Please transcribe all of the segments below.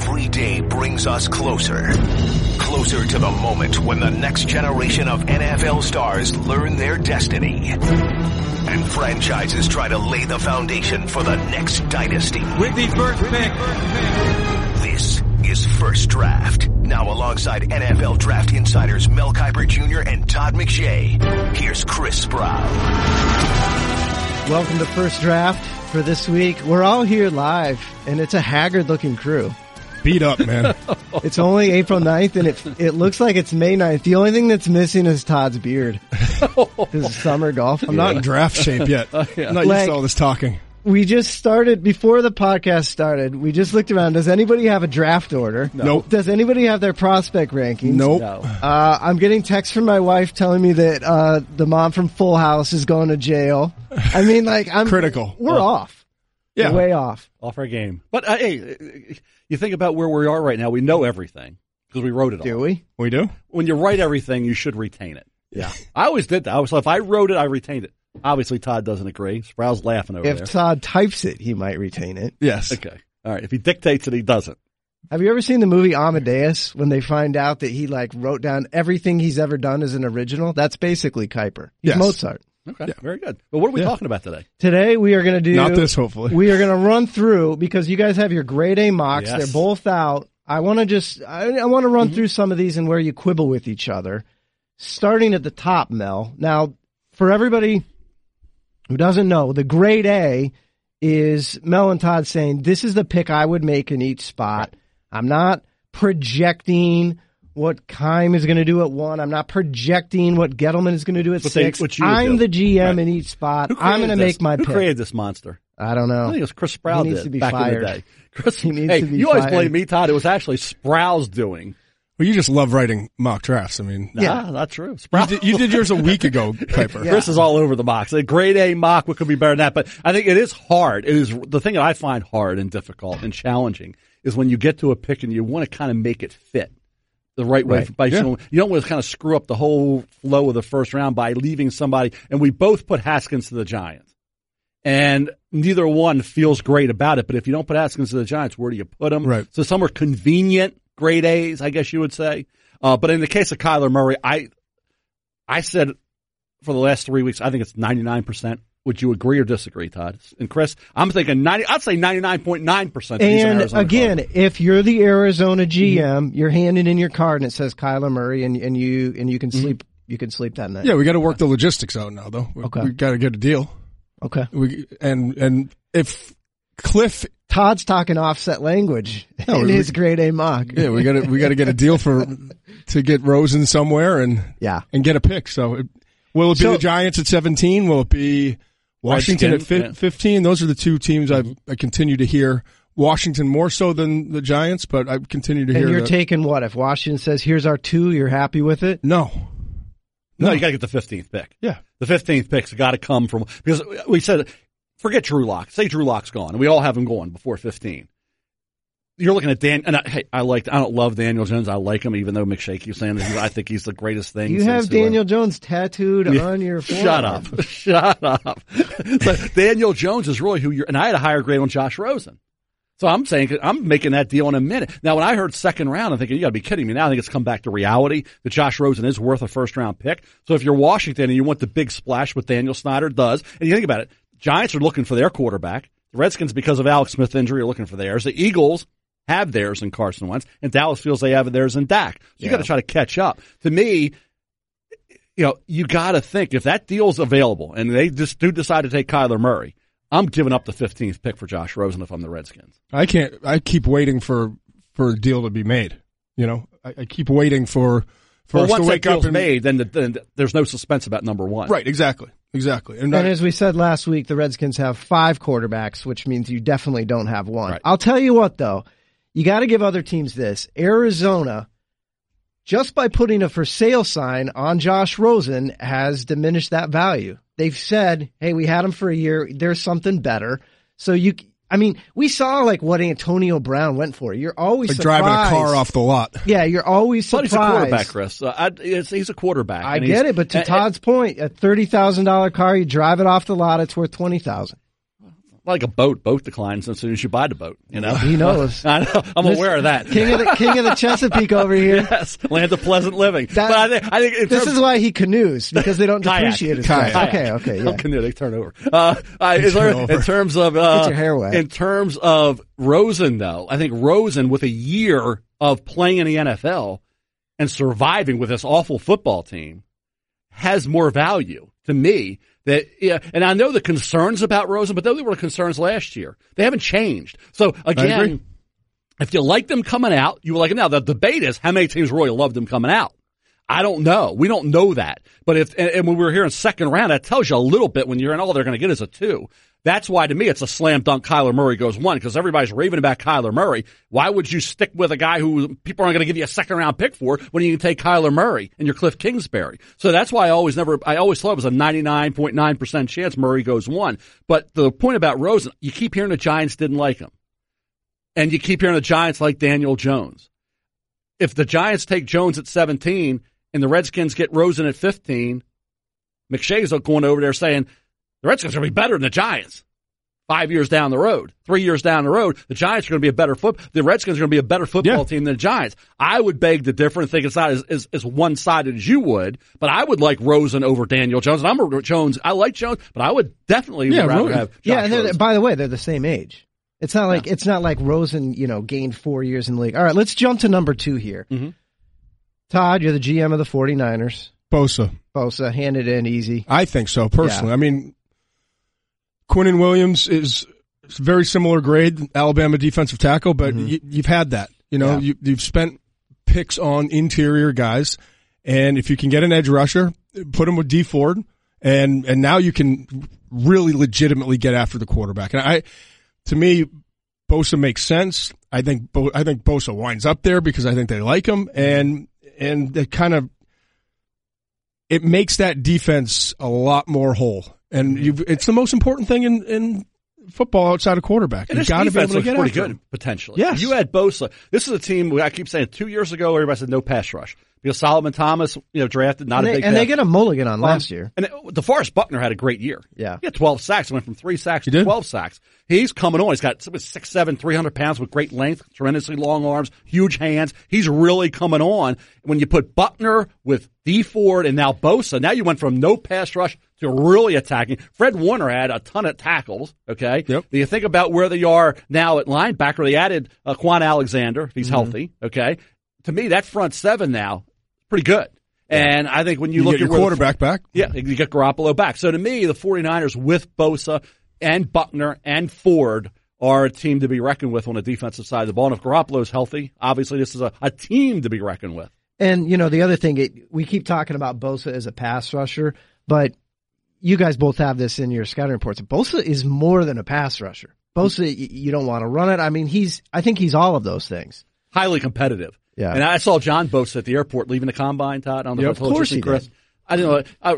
every day brings us closer. Closer to the moment when the next generation of NFL stars learn their destiny. And franchises try to lay the foundation for the next dynasty. With the first pick. This is First Draft. Now alongside NFL draft insiders Mel Kiper Jr. and Todd McShay. Here's Chris Sprow. Welcome to First Draft for this week. We're all here live, and it's a haggard looking crew. Beat up, man. It's only April 9th, and it, it looks like it's May 9th. The only thing that's missing is Todd's beard. His summer golf. I'm not in draft shape yet. Oh, I'm not Like- used to all this talking. We just started, before the podcast started, we just looked around. Does anybody have a draft order? Nope. Does anybody have their prospect rankings? Nope. No. Uh, I'm getting texts from my wife telling me that uh, the mom from Full House is going to jail. I mean, like, I'm Critical. We're off. Yeah. Way off. Off our game. But uh, hey, you think about where we are right now. We know everything because we wrote it Do we? We do? When you write everything, you should retain it. Yeah. I always did that. I was like, if I wrote it, I retained it. Obviously, Todd doesn't agree. Sprow's laughing over there. If there. Todd types it, he might retain it. Yes. okay. All right. If he dictates it, he doesn't. Have you ever seen the movie Amadeus when they find out that he like wrote down everything he's ever done as an original? That's basically Kiper. He's Yes. Mozart. Okay. Very good. But what are we Yeah. talking about today? Today we are going to do Not this, hopefully. We are going to run through because you guys have your grade A mocks. Yes. They're both out. I want to just I, I want to run mm-hmm. through some of these and where you quibble with each other. Starting at the top, Mel. Now, for everybody who doesn't know, the grade A is Mel and Todd saying this is the pick I would make in each spot. I'm not projecting what Keim is going to do at one. I'm not projecting what Gettleman is going to do at What they- six. what you I'm do. the GM Right. in each spot. I'm going to make my Who pick. created this monster? I don't know. I think it was Chris Sprow He needs did to be back in fired. the day. Chris, He needs hey, to be you always blame me, Todd. It was actually Sprow's doing. Well, you just love writing mock drafts. I mean, Yeah. Nah, not true. you, Sprow. did, you did yours a week ago, Kiper. Yeah. Chris is all over the mocks. A grade A mock, what could be better than that? But I think it is hard. It is the thing that I find hard and difficult and challenging is when you get to a pick and you want to kind of make it fit the right way. Right. Yeah. you don't want to kind of screw up the whole flow of the first round by leaving somebody. And we both put Haskins to the Giants. And neither one feels great about it. But if you don't put Haskins to the Giants, where do you put them? Right. So some are convenient grade A's, I guess you would say. Uh, but in the case of Kyler Murray, I, I said for the last three weeks, I think it's 99%. Would you agree or disagree, Todd? And Chris, I'm thinking 90, I'd say 99.9%. And again, if you're the Arizona mm-hmm. GM, you're handing in your card and it says Kyler Murray, and and you and you can mm-hmm. sleep you can sleep that night. Yeah, we got to work the logistics out now, though. We, Okay. we got to get a deal. Okay. We and and if Cliff, Todd's talking offset language No, in we- his grade A mock. yeah, we got to we got to get a deal for to get Rosen somewhere and Yeah. and get a pick. So, it, will it be So- the Giants at 17? Will it be Washington at fi- yeah. 15? Those are the two teams I've, mm-hmm. I continue to hear. Washington more so than the Giants, but I continue to hear. And you're that- taking what? If Washington says, "Here's our two, you're happy with it? no, no, you got to get the 15th pick. yeah, The 15th pick's got to come from, because we said, forget Drew Lock. Say Drew Lock's gone, and we all have him going before 15. You're looking at Dan, and I, hey, I like, I don't love Daniel Jones. I like him, even though McShay keeps saying I think he's the greatest thing. You have whoever. Daniel Jones tattooed on your forearm. Shut up. Shut up. so Daniel Jones is really who you're, and I had a higher grade on Josh Rosen. So I'm saying, I'm making that deal in a minute. Now, when I heard second round, I'm thinking, you gotta be kidding me. Now I think it's come back to reality that Josh Rosen is worth a first round pick. So if you're Washington and you want the big splash, what Daniel Snyder does, and you think about it, Giants are looking for their quarterback. The Redskins, because of Alex Smith injury, are looking for theirs. The Eagles have theirs in Carson Wentz, and Dallas feels they have theirs in Dak. So you Yeah. gotta try to catch up. To me, you know, you got to think if that deal's available and they just do decide to take Kyler Murray, I'm giving up the 15th pick for Josh Rosen if I'm the Redskins. I can't. I keep waiting for for a deal to be made. You know, I, I keep waiting for for But us once to that wake up and made, then, the, then there's no suspense about number one. right. Exactly. Exactly. And, And I- as we said last week, the Redskins have five quarterbacks, which means you definitely don't have one. Right. I'll tell you what, though, you got to give other teams this. Arizona, just by putting a for sale sign on Josh Rosen, has diminished that value. They've said, "Hey, we had him for a year. There's something better." So you, I mean, we saw like what Antonio Brown went for. You're always like driving a car off the lot. Yeah, you're always But surprised. he's a quarterback, Chris. Uh, I, he's a quarterback. I get it, but to and- Todd's point, a thirty thousand dollar car, you drive it off the lot, it's worth twenty thousand. Like a boat. Boat declines as soon as you buy the boat. You know, He knows. I know. I'm aware of that. King of the King of the Chesapeake over here. yes, land of pleasant living. That- but I think, I think in This terms- is why he canoes because they don't Kayak. depreciate his Kayak. stuff. Okay, okay, yeah. canoe, they turn over. Uh, is there- turn over. in terms of uh, Get your hair wet. in terms of Rosen, though, I think Rosen with a year of playing in the NFL and surviving with this awful football team has more value to me. That yeah, and I know the concerns about Rosen, but those were concerns last year. They haven't changed. So again, if you like them coming out, you will like them now. The debate is how many teams really loved them coming out. I don't know. We don't know that. But if and, and when we were here in second round, that tells you a little bit when you're in all they're going to get is a two. That's why to me it's a slam dunk. Kyler Murray goes one because everybody's raving about Kyler Murray. Why would you stick with a guy who people aren't going to give you a second round pick for when you can take Kyler Murray and your Cliff Kingsbury? So that's why I always never, I always thought it was a 99.9% chance Murray goes one. But the point about Rosen, you keep hearing the Giants didn't like him. And you keep hearing the Giants like Daniel Jones. If the Giants take Jones at 17 and the Redskins get Rosen at 15, McShay's going over there saying the Redskins are going to be better than the Giants. Five years down the road, three years down the road, the Giants are going to be a better foot. The Redskins are going to be a better football Yeah. team than the Giants. I would beg to differ and think it's not as, as, as one sided as you would, but I would like Rosen over Daniel Jones. And I'm a Jones. I like Jones, but I would definitely Yeah, rather Ro- have. Josh Yeah, and Rosen. by the way, they're the same age. It's not like it's not like Rosen, you know, gained four years in the league. All right, let's jump to number two here. Mhm. Todd, you're the GM of the 49ers. Bosa. Bosa, hand it in easy. I think so personally. Yeah. I mean, Quinnen Williams is very similar grade, Alabama defensive tackle, but you, you've had that. You know, Mm-hmm. Yeah. you, you've spent picks on interior guys, and if you can get an edge rusher, put him with Dee Ford, and and now you can really legitimately get after the quarterback. And I, to me, Bosa makes sense. I think Bo, I think Bosa winds up there because I think they like him, and and it kind of it makes that defense a lot more whole. And mm-hmm. you it's the most important thing in, in football outside of quarterback. And You this got to be defense able to get pretty after good, him. potentially. Yes. You had Bosa. This is a team, I keep saying, two years ago, everybody said no pass rush. Because Solomon Thomas, you know, drafted, not And a they, big and they get a mulligan on last um, year. And it, DeForest Buckner had a great year. Yeah. He had 12 sacks. He went from three sacks to did. 12 sacks. He's coming on. He's got six, seven, 300 pounds with great length, tremendously long arms, huge hands. He's really coming on. When you put Buckner with Dee Ford and now Bosa, now you went from no pass rush to really attacking. Fred Warner had a ton of tackles. Okay. Yep. Do you think about where they are now at linebacker? They added uh, Kwon Alexander, if he's Mm-hmm. healthy. Okay. To me, that front seven now, pretty good. And I think when you, You look get your at the- quarterback back. yeah, you get Garoppolo back. So to me, the 49ers with Bosa and Buckner and Ford are a team to be reckoned with on the defensive side of the ball. And if Garoppolo's healthy, obviously this is a, a team to be reckoned with. And you know, the other thing, it, we keep talking about Bosa as a pass rusher, but you guys both have this in your scouting reports. Bosa is more than a pass rusher. Bosa, y- you don't want to run it. I mean, he's. I think he's all of those things. Highly competitive. Yeah. And I saw John Bosa at the airport leaving the combine, Todd. I don't know Yep, if of course he Chris. did. I didn't know. I,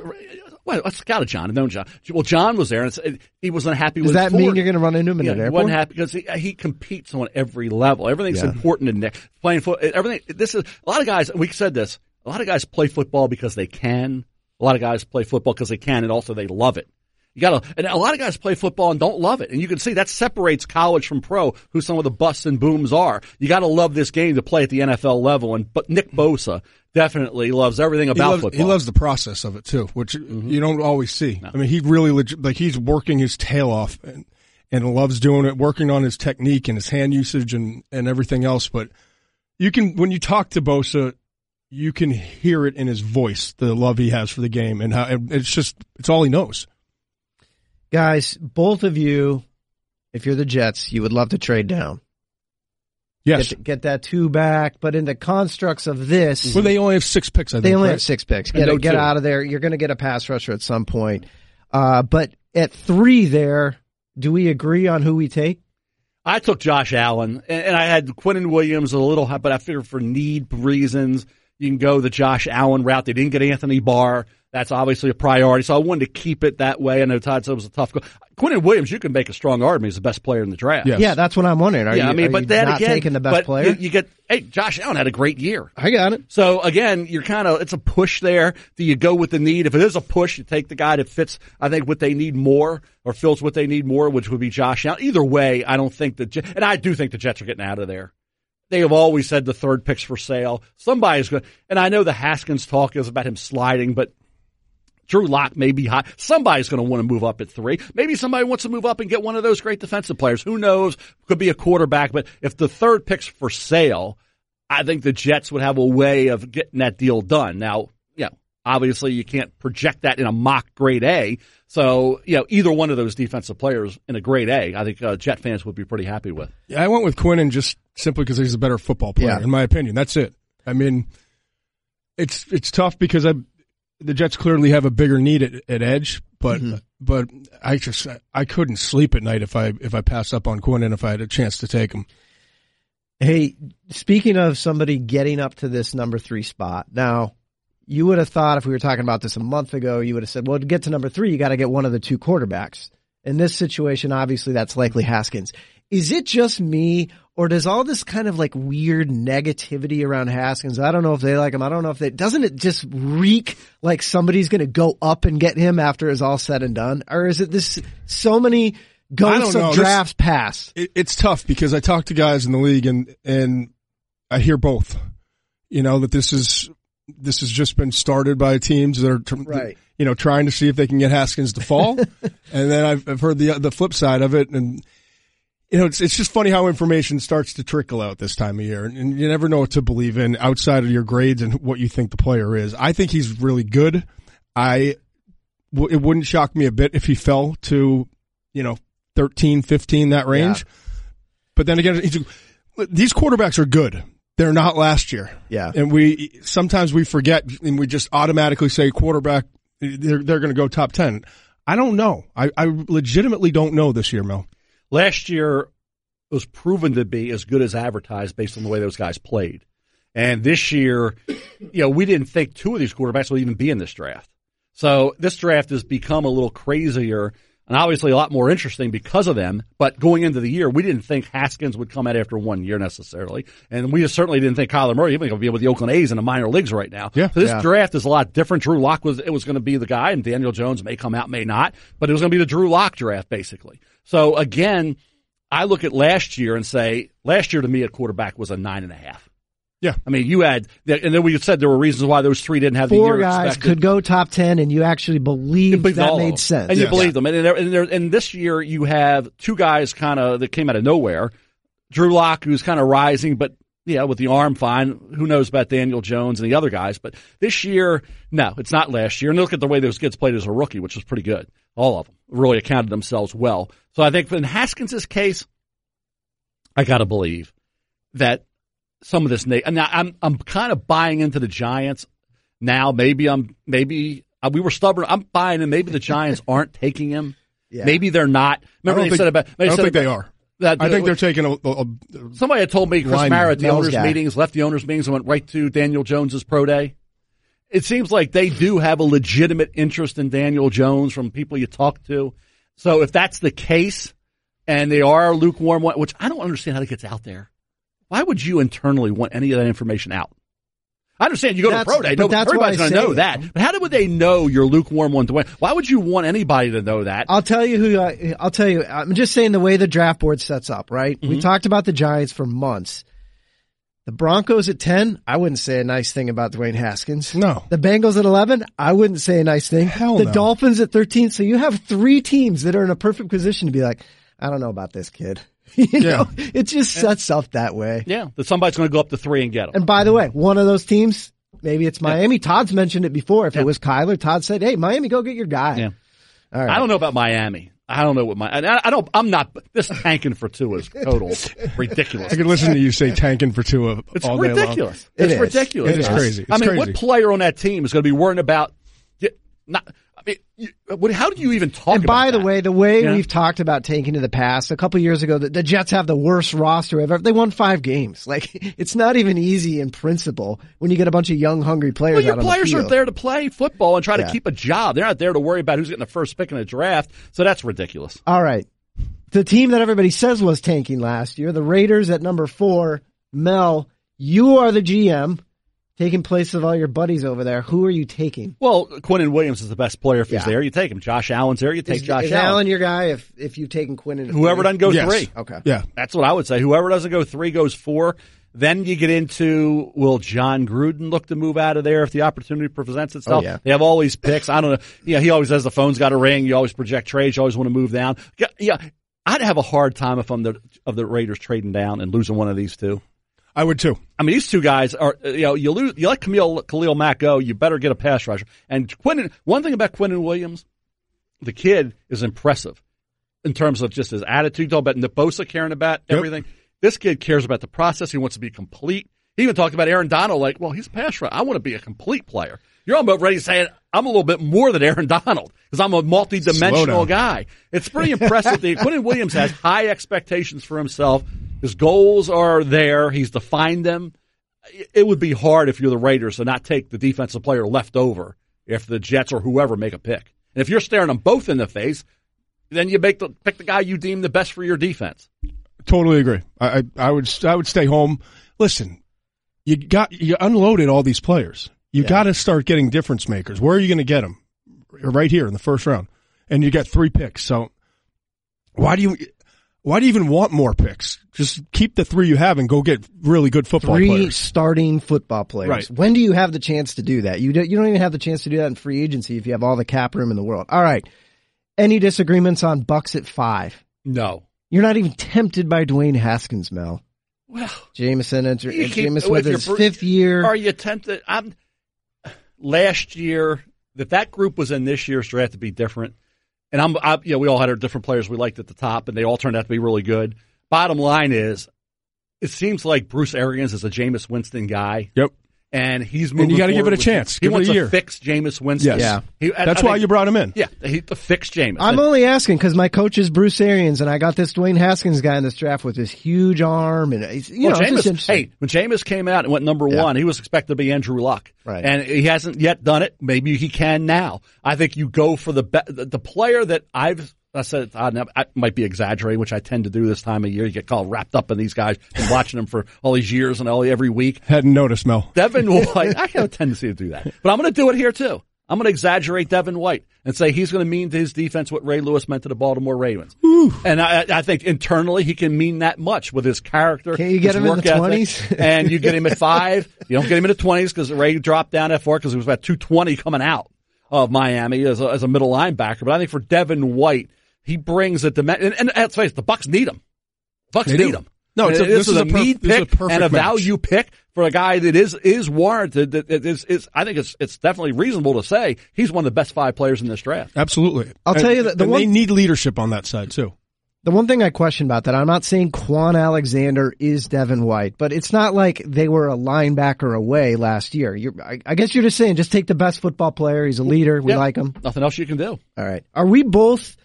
well, got scouted John. I've known John. Well, John was there, and it's- he was unhappy. Does with that Ford. mean you're going to run into him in Yeah, an he airport? wasn't happy because he, he competes on every level. Everything's Yeah. important in there. Playing football. everything. This is a lot of guys. We said this. A lot of guys play football because they can. A lot of guys play football because they can, and also they love it. You gotta, and a lot of guys play football and don't love it. And you can see that separates college from pro, who some of the busts and booms are. You gotta love this game to play at the NFL level. And, but Nick Bosa definitely loves everything He about loves, football. he loves the process of it too, which Mm-hmm. you don't always see. I mean, he really legit, like he's working his tail off and, and loves doing it, working on his technique and his hand usage and, and everything else. But you can, when you talk to Bosa, you can hear it in his voice, the love he has for the game and how and it's just, it's all he knows. Guys, both of you, if you're the Jets, you would love to trade down. Yes. Get, get that two back, but in the constructs of this, Well, they only have six picks, I think. they only right? have six picks. And Get get two. out of there. You're going to get a pass rusher at some point. Uh, but at three, there, do we agree on who we take? I took Josh Allen, and, and I had Quinnen Williams a little, high, but I figured for need reasons, you can go the Josh Allen route. They didn't get Anthony Barr. That's obviously a priority. So I wanted to keep it that way. I know Todd said it was a tough. Go- Quinnen Williams, you can make a strong argument. He's the best player in the draft. Yes. Yeah, that's what I'm wondering. Are yeah. you, I mean, are but you then not again, taking the best but player? You, you get hey, Josh Allen had a great year. I got it. So again, you're kind of it's a push there. Do you go with the need? If it is a push, you take the guy that fits. I think what they need more or fills what they need more, which would be Josh Allen. Either way, I don't think the Jet- and I do think the Jets are getting out of there. They have always said the third pick's for sale. Somebody's going, and I know the Haskins talk is about him sliding, but Drew Lock may be high. Somebody's going to want to move up at three. Maybe somebody wants to move up and get one of those great defensive players. Who knows? Could be a quarterback. But if the third pick's for sale, I think the Jets would have a way of getting that deal done. Now, you know, obviously you can't project that in a mock grade A. So, you know, either one of those defensive players in a grade A, I think uh, Jet fans would be pretty happy with. Yeah, I went with Quinnen just simply because he's a better football player, Yeah. in my opinion. That's it. I mean, it's it's tough because I, the Jets clearly have a bigger need at, at edge, but mm-hmm. but I just I couldn't sleep at night if I if I passed up on Quinnen if I had a chance to take him. Hey, speaking of somebody getting up to this number three spot, now you would have thought if we were talking about this a month ago, you would have said, well, to get to number three, you got to get one of the two quarterbacks. In this situation, obviously that's likely Haskins. Is it just me or does all this kind of like weird negativity around Haskins? I don't know if they like him. I don't know if they, doesn't it just reek like somebody's going to go up and get him after it's all said and done? Or is it this so many ghosts know. of This- drafts pass? It, it's tough because I talk to guys in the league and and I hear both. You know that this is this has just been started by teams that are Right. you know trying to see if they can get Haskins to fall, and then I've I've heard the the flip side of it and. You know, it's it's just funny how information starts to trickle out this time of year, and, you never know what to believe in outside of your grades and what you think the player is. I think he's really good. I w- it wouldn't shock me a bit if he fell to, you know, 13, 15, that range. But then again, he's, these quarterbacks are good. They're not last year. Yeah. And we, sometimes we forget and we just automatically say quarterback, they're, they're going to go top 10. I don't know. I, I legitimately don't know this year, Mel. Last year was proven to be as good as advertised based on the way those guys played. And this year, you know, we didn't think two of these quarterbacks would even be in this draft. So this draft has become a little crazier and obviously a lot more interesting because of them. But going into the year, we didn't think Haskins would come out after one year necessarily. And we certainly didn't think Kyler Murray even going to be with the Oakland A's in the minor leagues right now. Yeah. So this Yeah. draft is a lot different. Drew Lock was, it was going to be the guy and Daniel Jones may come out, may not, but it was going to be the Drew Lock draft basically. So again, I look at last year and say, last year to me at quarterback was a nine and a half. Yeah. I mean, you had, and then we said there were reasons why those three didn't have the Four year guys expected. could go top 10 and you actually You believe believed that all made sense. and you Yes. believe them. And, there- and, there- and this year you have two guys kind of that came out of nowhere. Drew Lock, who's kind of rising, but yeah, with the arm fine. Who knows about Daniel Jones and the other guys? But this year, no, it's not last year. And look at the way those kids played as a rookie, which was pretty good. All of them really accounted themselves well. So I think in Haskins' case, I got to believe that some of this. na- And now I'm I'm kind of buying into the Giants now. Maybe I'm maybe uh, we were stubborn. I'm buying in. Maybe the Giants aren't taking him. Yeah. Maybe they're not. Remember they think, said about. I don't think they are. That, I think they're taking a, a, a Somebody had told me Chris Mara at the owners' guy. meetings, left the owners' meetings, and went right to Daniel Jones's pro day. It seems like they do have a legitimate interest in Daniel Jones from people you talk to. So if that's the case, and they are lukewarm, which I don't understand how that gets out there. Why would you internally want any of that information out? I understand you go That's- to pro day. but No, that's everybody's going to know that. But how would they know you're lukewarm one to win? Why would you want anybody to know that? I'll tell you who. I, I'll tell you. I'm just saying the way the draft board sets up. Right. Mm-hmm. We talked about the Giants for months. The Broncos at ten. I wouldn't say a nice thing about Dwayne Haskins. No. The Bengals at eleven. I wouldn't say a nice thing. Hell the no. Dolphins at thirteen. So you have three teams that are in a perfect position to be like, I don't know about this kid. you Yeah. know, it just sets up that way. yeah, that somebody's going to go up to three and get them. And by the way, one of those teams, maybe it's Miami. Todd's mentioned it before. If it was Kyler, Todd said, "Hey, Miami, go get your guy." Yeah. All right. I don't know about Miami. I don't know what my. I, I don't. I'm not. This tanking for Tua is total ridiculous. I could listen to you say tanking for Tua It's all day long. ridiculous. It it's ridiculous. It is crazy. I mean, crazy. what player on that team is going to be worrying about? get- Not. I mean, how do you even talk? About And by the that? way, the way Yeah. we've talked about tanking in the past, a couple years ago, the, the Jets have the worst roster ever. They won five games. Like it's not even easy in principle when you get a bunch of young, hungry players. Well, your out on the players are there to play football and try Yeah. to keep a job. They're not there to worry about who's getting the first pick in the draft. So that's ridiculous. All right. The team that everybody says was tanking last year, the Raiders at number four. Mel, you are the GM, taking place of all your buddies over there. Who are you taking? Well, Quinnen Williams is the best player. If he's there, you take him. Josh Allen's there, you take Is, Josh is Allen. Allen your guy? If if you've taken Quinnen Whoever doesn't go Yes. three. Okay. Yeah. That's what I would say. Whoever doesn't go three goes four. Then you get into will John Gruden look to move out of there if the opportunity presents oh, itself? Oh, yeah. They have all these picks. I don't know. Yeah, he always says the phone's got a ring. You always project trades. You always want to move down. Yeah, yeah. I'd have a hard time if I'm the of the Raiders trading down and losing one of these two. I would too. I mean, these two guys are, uh, you know, you lose, you let Camille, Khalil Mack go, you better get a pass rusher. And Quinnen, one thing about Quinnen Williams, the kid is impressive in terms of just his attitude. Talk about Nabosa caring about Yep. everything. This kid cares about the process. He wants to be complete. He even talked about Aaron Donald, like, well, he's a pass rusher. I want to be a complete player. You're almost ready to say, I'm a little bit more than Aaron Donald because I'm a multi-dimensional guy. It's pretty impressive. that Quinnen Williams has high expectations for himself. His goals are there. He's defined them. It would be hard if you're the Raiders to not take the defensive player left over if the Jets or whoever make a pick. And if you're staring them both in the face, then you make the pick the guy you deem the best for your defense. Totally agree. I, I, I would I would stay home. Listen, you got you unloaded all these players. You got to start getting difference makers. Where are you going to get them? Right here in the first round, and you got three picks. So why do you why do you even want more picks? Just keep the three you have and go get really good football Three players. starting football players. Right. When do you have the chance to do that? You do, you don't even have the chance to do that in free agency if you have all the cap room in the world. All right. Any disagreements on Bucks at five? No. You're not even tempted by Dwayne Haskins, Mel. Well, Jameis enter, You keep- Jameis if with you're his br- fifth year. are you tempted? I'm last year if that group was in this year's draft to be different. And I'm, I, you know, we all had our different players we liked at the top, and they all turned out to be really good. Bottom line is, it seems like Bruce Arians is a Jameis Winston guy, Yep. And he's moving. you gotta give it a with- chance. He Give it wants a to year. fix Jameis Winston. Yes. Yeah. He- I- That's I why think- you brought him in. Yeah, he to fix Jameis. I'm only asking because my coach is Bruce Arians, and I got this Dwayne Haskins guy in this draft with this huge arm, and he's, you well, know, Jameis, hey, when Jameis came out and went number Yeah. one, he was expected to be Andrew Luck, Right. And he hasn't yet done it. Maybe he can now. I think you go for the be- the, the player that I've. I said I, I might be exaggerating, which I tend to do this time of year. You get called wrapped up in these guys, and watching them for all these years and all every week. Hadn't noticed, Mel. Devin White, I have a tendency to do that, but I'm going to do it here too. I'm going to exaggerate Devin White and say he's going to mean to his defense what Ray Lewis meant to the Baltimore Ravens. And I, I think internally he can mean that much with his character. Can't you get his him in the 20s? and you get him at five. You don't get him in the 20s because Ray dropped down at four because he was about 220 coming out of Miami as a, as a middle linebacker. But I think for Devin White, he brings a dimension. And, and let's face it, the Bucks need him. Bucks They need do. him. No, it's a- this this is is a a perf- need this is a pick and a match. value pick for a guy that is is warranted. That that is, is I think it's it's definitely reasonable to say he's one of the best five players in this draft. Absolutely. I'll tell you that the and one- they need leadership on that side too. The one thing I question about that, I'm not saying Kwon Alexander is Devin White, but it's not like they were a linebacker away last year. You're, I, I guess you're just saying, just take the best football player. He's a leader. We Yep. like him. Nothing else you can do. All right. Are we both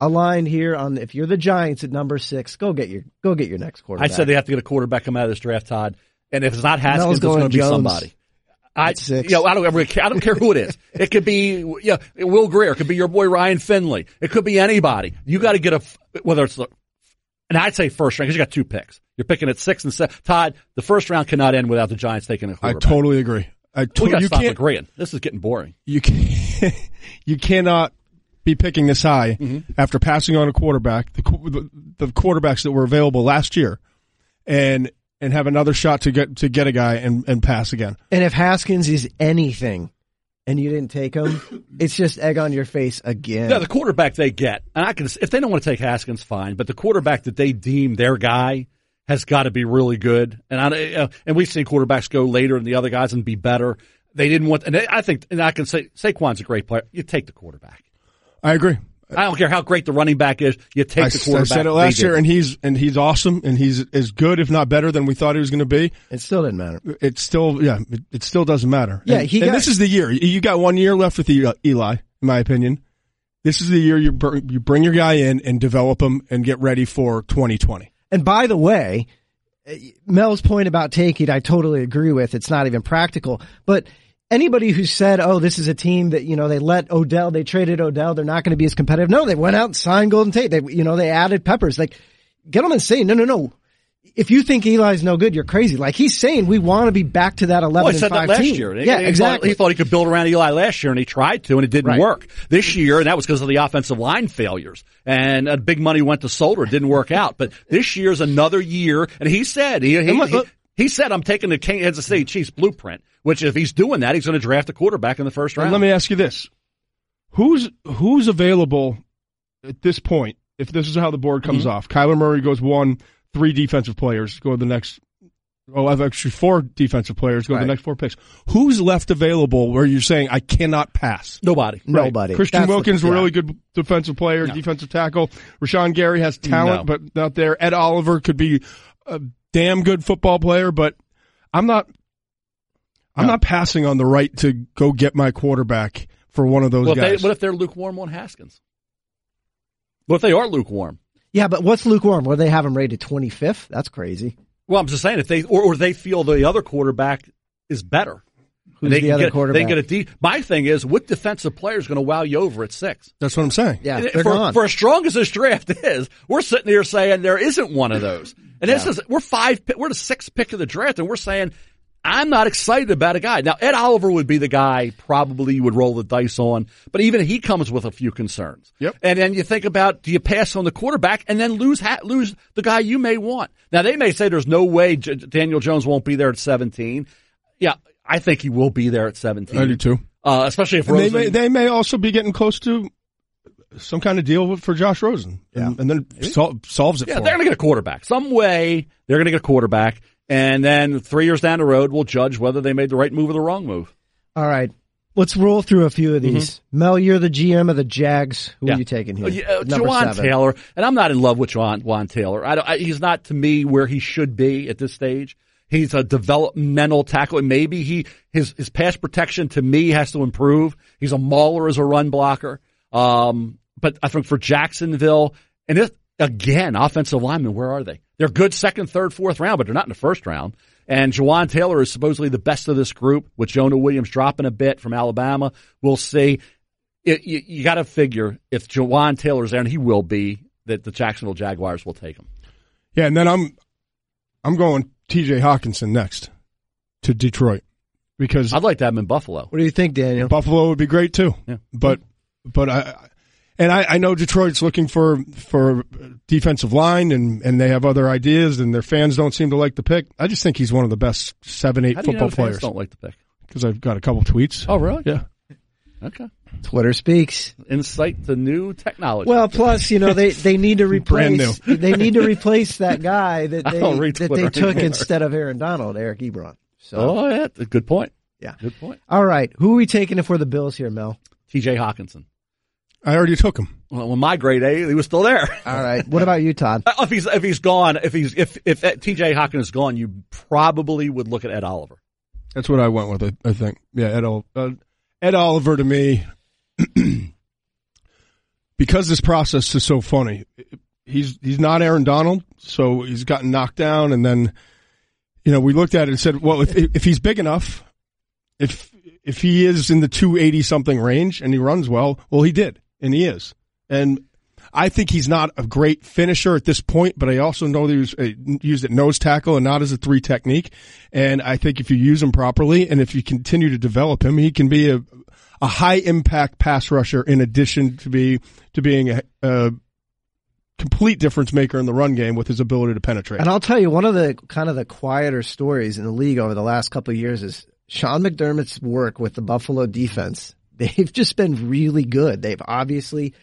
aligned here on if you're the Giants at number six, go get your go get your next quarterback. I said they have to get a quarterback come out of this draft, Todd. And if it's not Haskins, Mel's it's going to going be Jones. somebody. I, six. you know, I don't ever care. I don't care who it is. It could be, you know, Will Grier. It could be your boy Ryan Finley. It could be anybody. You got to get a, whether it's, the- and I'd say first round because you got two picks. You're picking at six and seven. Todd, the first round cannot end without the Giants taking a I quarterback. I totally agree. I we to- got to you stop can't agreeing. This is getting boring. you can you cannot be picking this high Mm-hmm. after passing on a quarterback, the, the the quarterbacks that were available last year, and and have another shot to get to get a guy and, and pass again. and if Haskins is anything, and you didn't take him, it's just egg on your face again. Yeah, the quarterback they get, and I can if they don't want to take Haskins, fine. But the quarterback that they deem their guy has got to be really good. And I, uh, and we've seen quarterbacks go later than the other guys and be better. They didn't want, and they, I think, and I can say Saquon's a great player. You take the quarterback. I agree. I don't care how great the running back is. You take I, the s- I quarterback. said it last year, and he's and he's awesome, and he's as good, if not better, than we thought he was going to be. it still didn't matter. It still, yeah, it, it still doesn't matter. Yeah, and, he and got- this is the year. You got one year left with E- Eli, in my opinion. This is the year you br- you bring your guy in and develop him and get ready for 2020. And by the way, uh, Mel's point about taking, I totally agree with. It's not even practical. But anybody who said, "Oh, this is a team that you know they let Odell, they traded Odell, they're not going to be as competitive," no, they went out and signed Golden Tate. They, you know, they added Peppers. Like, get Gettleman's saying, no, no, no. If you think Eli's no good, you're crazy. Like he's saying, we want to be back to that 11 Well, he and said 5 that last team. year. Yeah, he exactly. Thought, he thought he could build around Eli last year, and he tried to, and it didn't Right. work. This year, and that was because of the offensive line failures, and uh, big money went to Solder. It didn't work out. But this year's another year, and he said he he, And he, he said I'm taking the Kansas City Chiefs blueprint. Which, if he's doing that, he's going to draft a quarterback in the first round. And let me ask you this: Who's who's available at this point? If this is how the board comes Mm-hmm. off, Kyler Murray goes one, three defensive players go to the next. Oh, I've actually four defensive players go Right. the next four picks. Who's left available where you're saying I cannot pass? Nobody. Nobody. Christian That's Wilkins, a yeah. really good defensive player, defensive tackle. Rashan Gary has talent, No. but not there. Ed Oliver could be a damn good football player, but I'm not. I'm No. not passing on the right to go get my quarterback for one of those Well, if they, guys. what if they're lukewarm on Haskins? What if they are lukewarm? Yeah, but what's lukewarm? Where they have him rated 25th? That's crazy. Well, I'm just saying if they or, or they feel the other quarterback is better. Who's they the can other get, quarterback? They can get a D. My thing is, what defensive player is going to wow you over at six? That's what I'm saying. Yeah, they're for, gone. for as strong as this draft is, we're sitting here saying there isn't one of those. And this is we're five. We're the sixth pick of the draft, and we're saying I'm not excited about a guy. Now Ed Oliver would be the guy probably you would roll the dice on, but even he comes with a few concerns. Yep. And then you think about do you pass on the quarterback and then lose ha- lose the guy you may want? Now they may say there's no way J- Daniel Jones won't be there at 17. Yeah, I think he will be there at 17. I do too. Uh, especially if And they may they may also be getting close to some kind of deal for Josh Rosen, and, and then sol- solves it Yeah, for they're him. going to get a quarterback. Some way they're going to get a quarterback. And then three years down the road, we'll judge whether they made the right move or the wrong move. All right. Let's roll through a few of these. Mel, you're the GM of the Jags. Who Yeah. are you taking here? Uh, yeah, uh, Jawaan seven. Taylor, and I'm not in love with Jawaan, Jawaan Taylor. I don't, I, he's not to me where he should be at this stage. He's a developmental tackle, and maybe he his his pass protection to me has to improve. He's a mauler as a run blocker. Um, but I think for Jacksonville, and this, again, offensive linemen, where are they? They're good second, third, fourth round, but they're not in the first round. And Jawaan Taylor is supposedly the best of this group, with Jonah Williams dropping a bit from Alabama. We'll see. It, you you got to figure if Jawaan Taylor's there, and he will be, that the Jacksonville Jaguars will take him. Yeah, and then I'm I'm going T.J. Hockenson next to Detroit because I'd like to have him in Buffalo. What do you think, Daniel? Buffalo would be great too. Yeah. But but I and I, I know Detroit's looking for for defensive line and and they have other ideas and their fans don't seem to like the pick. I just think he's one of the best seven eight How do you know football the fans players don't like the pick? because I've got a couple tweets. Oh, really? Yeah. Okay. Twitter speaks. Insight to new technology. Well, plus, you know, they, they need to Brand replace, they need to replace that guy that they, that Twitter they took anymore. instead of Aaron Donald, Eric Ebron. So, oh, yeah. Good point. yeah. Good point. All right. Who are we taking it for the Bills here, Mel? TJ Hockenson. I already took him. Well, when my grade A, he was still there. All right. What about you, Todd? Uh, if he's if he's gone, if he's if if TJ Hawkins is gone, you probably would look at Ed Oliver. That's what I went with. I, I think. Yeah, Ed, uh, Ed Oliver to me, because this process is so funny. He's he's not Aaron Donald, so he's gotten knocked down, and then you know we looked at it and said, well, if if he's big enough, if if he is in the two eighty something range and he runs well, well, he did, and he is, and. I think he's not a great finisher at this point, but I also know that he was uh, used at nose tackle and not as a three technique. And I think if you use him properly and if you continue to develop him, he can be a, a high impact pass rusher in addition to be, to being a, a complete difference maker in the run game with his ability to penetrate. And I'll tell you, one of the kind of the quieter stories in the league over the last couple of years is Sean McDermott's work with the Buffalo defense. They've just been really good. They've obviously,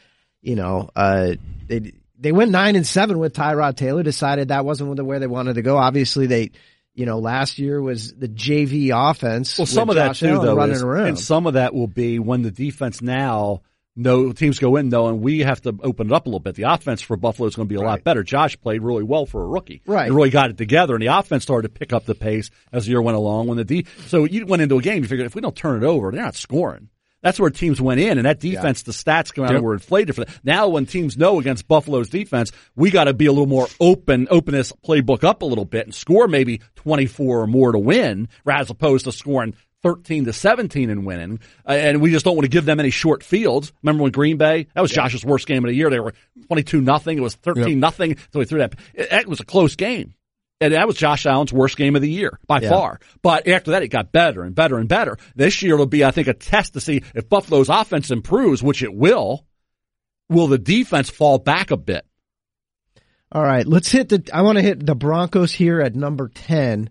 you know, uh, they they went nine and seven with Tyrod Taylor. Decided that wasn't where they wanted to go. Obviously, they, you know, last year was the JV offense. Well, some of with that too, Allen though, running is, around. and some of that will be when the defense now. No teams go in though, and we have to open it up a little bit. The offense for Buffalo is going to be a lot better. Josh played really well for a rookie. Right. really got it together, and the offense started to pick up the pace as the year went along. When the D, so you went into a game, you figured if we don't turn it over, they're not scoring. That's where teams went in, and that defense, the stats come out Yep. and were inflated for that. Now, when teams know against Buffalo's defense, we got to be a little more open, open this playbook up a little bit and score maybe 24 or more to win, as opposed to scoring 13 to 17 and winning. Uh, and we just don't want to give them any short fields. Remember when Green Bay, that was Josh's worst game of the year. They were 22 nothing. It was 13 nothing. So he threw that. It, it was a close game. And that was Josh Allen's worst game of the year by Yeah. far. But after that, it got better and better and better. This year will be, I think, a test to see if Buffalo's offense improves, which it will. Will the defense fall back a bit? All right, let's hit the. I want to hit the Broncos here at number ten,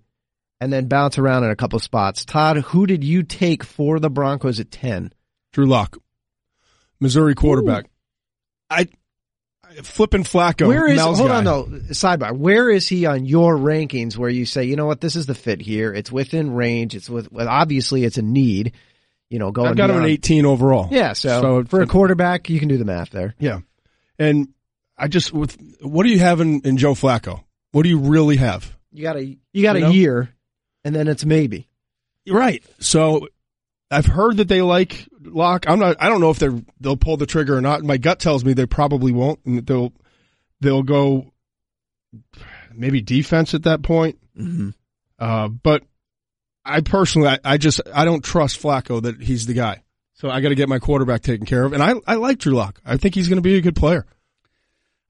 and then bounce around in a couple spots. Todd, who did you take for the Broncos at ten? Drew Lock, Missouri quarterback. I, I flipping Flacco. Where is? Mel's hold guy. on though. Sidebar. Where is he on your rankings? Where you say, you know what, this is the fit here. It's within range. It's with. Well, obviously, it's a need. You know, going. I got him an 18 overall. Yeah, so, So for a quarterback, you can do the math there. Yeah. And I just, with, what do you have in, in Joe Flacco? What do you really have? You got a you got You a know? year, and then it's maybe. Right. So I've heard that they like Lock. I'm not, I don't know if they're, they'll pull the trigger or not. My gut tells me they probably won't and they'll, they'll go maybe defense at that point. Mm-hmm. Uh, but I personally, I, I just, I don't trust Flacco that he's the guy. So I got to get my quarterback taken care of. And I, I like Drew Lock. I think he's going to be a good player.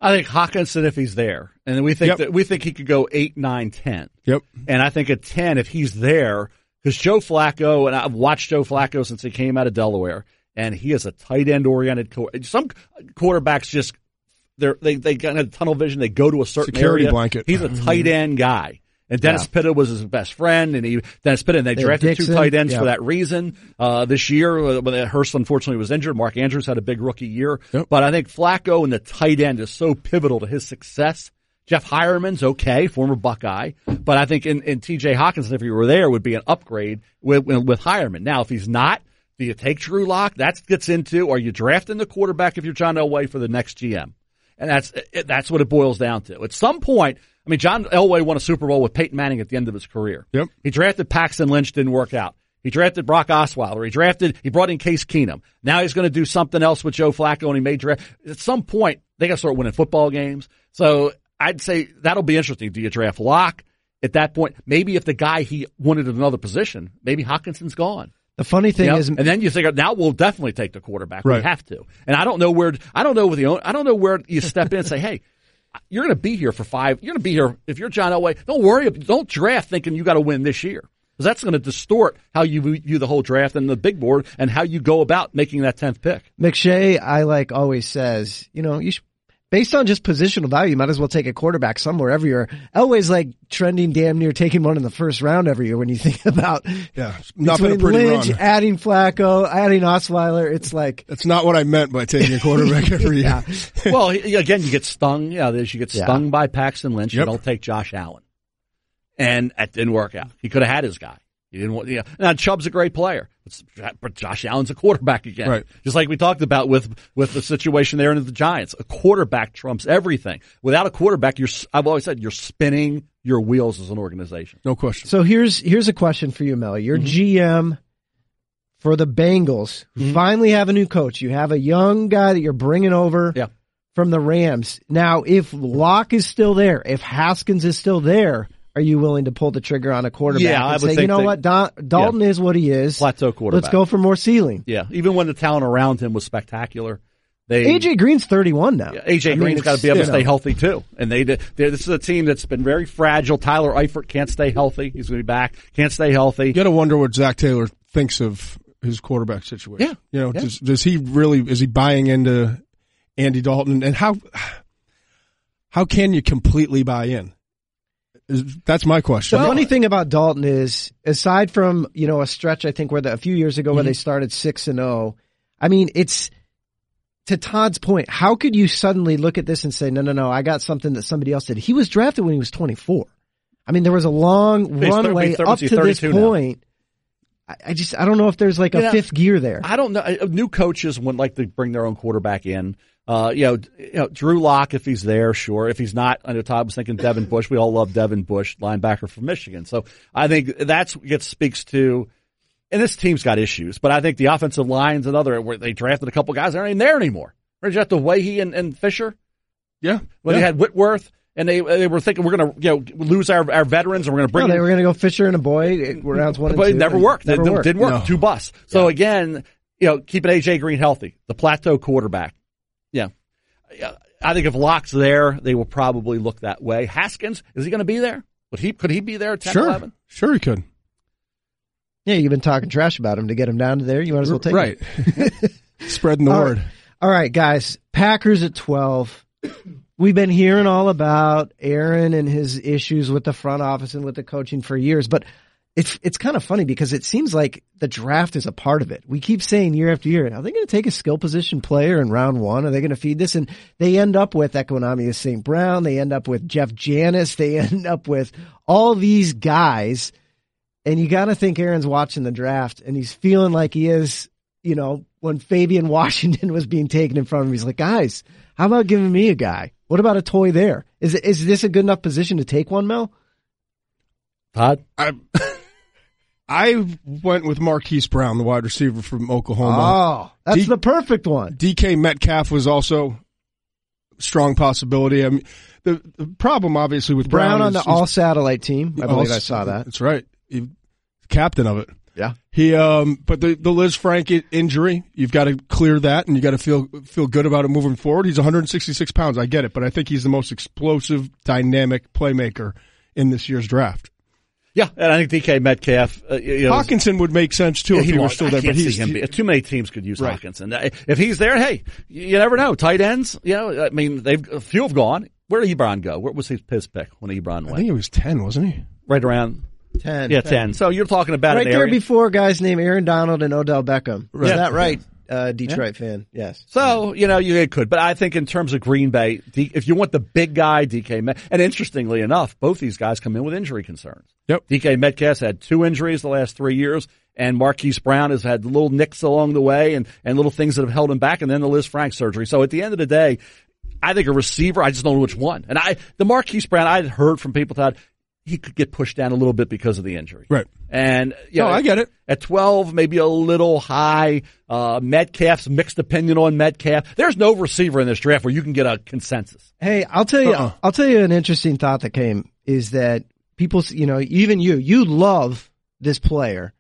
I think Hockenson if he's there, and we think Yep. that we think he could go eight, nine, ten. Yep. And I think at 10, if he's there, because Joe Flacco, and I've watched Joe Flacco since he came out of Delaware, and he is a tight end oriented. Co- some quarterbacks just, they're, they, they got a tunnel vision. They go to a certain Security area. blanket. He's a tight end guy. And Dennis Yeah. Pitta was his best friend, and he Dennis Pitta. And they They drafted two tight ends yeah. for that reason. Uh, this year, uh, when Hurst unfortunately was injured, Mark Andrews had a big rookie year. Yep. But I think Flacco and the tight end is so pivotal to his success. Jeff Heuerman's okay, former Buckeye, but I think in, in T.J. Hockenson, if he were there, would be an upgrade with with Heuerman. Now, if he's not, do you take Drew Lock? That gets into, are you drafting the quarterback if you're John Elway for the next GM? And that's it, that's what it boils down to. At some point, I mean, John Elway won a Super Bowl with Peyton Manning at the end of his career. Yep. He drafted Paxton Lynch, didn't work out. He drafted Brock Osweiler. He drafted, he brought in Case Keenum. Now he's going to do something else with Joe Flacco and he may draft. At some point, they got to start winning football games. So I'd say that'll be interesting. Do you draft Lock? At that point, maybe if the guy he wanted another position, maybe Hockenson's gone. The funny thing You know? is, and then you think now we'll definitely take the quarterback. Right. We have to. And I don't know where I don't know with the I don't know where you step in and say, hey, you're going to be here for five. You're going to be here if you're John Elway. Don't worry. Don't draft thinking you got to win this year because that's going to distort how you view the whole draft and the big board and how you go about making that tenth pick. McShay, I like always says, you know, you should, based on just positional value, you might as well take a quarterback somewhere every year. Elway's like trending damn near taking one in the first round every year when you think about Yeah. Not been a between pretty Lynch, run. adding Flacco, adding Osweiler. It's like, That's not what I meant by taking a quarterback every year. well, again, you get stung. Yeah, there's you get Yeah. stung by Paxton Lynch. You Yep. don't take Josh Allen, and that didn't work out. He could have had his guy. He didn't want. Yeah. Now Chubb's a great player, but- but Josh Allen's a quarterback again. Right. Just like we talked about with with the situation there in the Giants, a quarterback trumps everything. Without a quarterback, you're. I've always said you're spinning your wheels as an organization. No question. so here's, here's a question for you, Mel. You're mm-hmm. GM for the Bengals who finally have a new coach. You have a young guy that you're bringing over. Yeah. from the Rams. Now, if Lock is still there, if Haskins is still there, are you willing to pull the trigger on a quarterback Yeah, and I would say, you know that- what, Don, Dalton is what he is. Plateau quarterback. Let's go for more ceiling. Yeah, even when the talent around him was spectacular, they AJ Green's 31 now. Yeah, AJ I mean, Green's got to be able you to know, stay healthy too, and they did. This is a team that's been very fragile. Tyler Eifert can't stay healthy. He's going to be back. Can't stay healthy. You got to wonder what Zac Taylor thinks of his quarterback situation. Yeah. You know, Yeah. does, does he really, is he buying into Andy Dalton and how, how can you completely buy in? Is- That's my question. The funny thing about Dalton is, aside from you know a stretch, I think where the, a few years ago where Mm-hmm. they started six and zero, I mean it's to Todd's point. How could you suddenly look at this and say, no, no, no, I got something that somebody else did? He was drafted when he was twenty four. I mean, there was a long He's runway he's thir- up to this 32 now. point. I, I just I don't know if there's like a Yeah. fifth gear there. I don't know. New coaches would like to bring their own quarterback in. Uh, you know, you know, Drew Lock if he's there, sure. If he's not, I know Todd was thinking Devin Bush. We all love Devin Bush, linebacker from Michigan. So I think that's what speaks to and this team's got issues, but I think the offensive line's another where they drafted a couple guys that aren't even there anymore. Remember you have to Ogbuehi and, and Fisher Yeah. when yeah. they had Whitworth and they they were thinking we're going to you know lose our, our veterans and we're going to bring No, they were going to go Fisher and a boy rounds one but it never worked. Never it didn't- worked. didn't work. No. Two busts. So again, you know, keeping AJ Green healthy, the plateau quarterback. Yeah. Yeah. I think if Lock's there, they will probably look that way. Haskins, is he going to be there? Would he, could he be there at 10, Sure. 11? Sure, he could. Yeah, you've been talking trash about him to get him down to there. You might as well take right. him. Spreading the All word. right. All right, guys. Packers at 12. We've been hearing all about Aaron and his issues with the front office and with the coaching for years, but it's it's kind of funny because it seems like the draft is a part of it. We keep saying year after year, are they going to take a skill position player in round one? Are they going to feed this? And they end up with Equanimeous St. Brown. They end up with Jeff Janis. They end up with all these guys. And you got to think Aaron's watching the draft and he's feeling like he is, you know, when Fabian Washington was being taken in front of him. He's like, guys, how about giving me a guy? What about a toy there? Is it, is this a good enough position to take one, Mel? Todd? I went with Marquise Brown, the wide receiver from Oklahoma. Oh, that's D- the perfect one. DK Metcalf was also a strong possibility. I mean, the, the problem obviously with Brown Brown, on is the all satellite team. I believe I saw that. That's right. He, captain of it. Yeah. He, um, but the, the Lisfranc injury, you've got to clear that and you got to feel, feel good about it moving forward. He's 166 pounds. I get it, but I think he's the most explosive, dynamic playmaker in this year's draft. Yeah, and I think DK Metcalf. Uh, you know, Hockenson would make sense too Yeah, if he, were still I there, can't but he's, see him. Be, too many teams could use Right. Hockenson. Uh, If he's there, hey, you never know. Tight ends, you know, I mean, they've a few have gone. Where did Ebron go? Where was his, his pick when Ebron went? I think it was 10, wasn't he? Right around, Ten. yeah, ten. So you're talking about Right an there area. before guys named Aaron Donald and Odell Beckham. Is that right? Uh, Detroit fan. Yes. So you know you it could, but I think in terms of Green Bay, D, if you want the big guy, DK, Met, and interestingly enough, both these guys come in with injury concerns. Yep. DK Metcalf's had two injuries the last three years, and Marquise Brown has had little nicks along the way and and little things that have held him back, and then the Lisfranc surgery. So at the end of the day, I think a receiver. I just don't know which one. And I the Marquise Brown, I had heard from people that he could get pushed down a little bit because of the injury. Right. And yeah, No, I get it. At 12, maybe a little high. Uh, Metcalf's mixed opinion on Metcalf. There's no receiver in this draft where you can get a consensus. Hey, I'll tell you, Uh-uh. I'll tell you an interesting thought that came is that people, you know, even you, you love this player,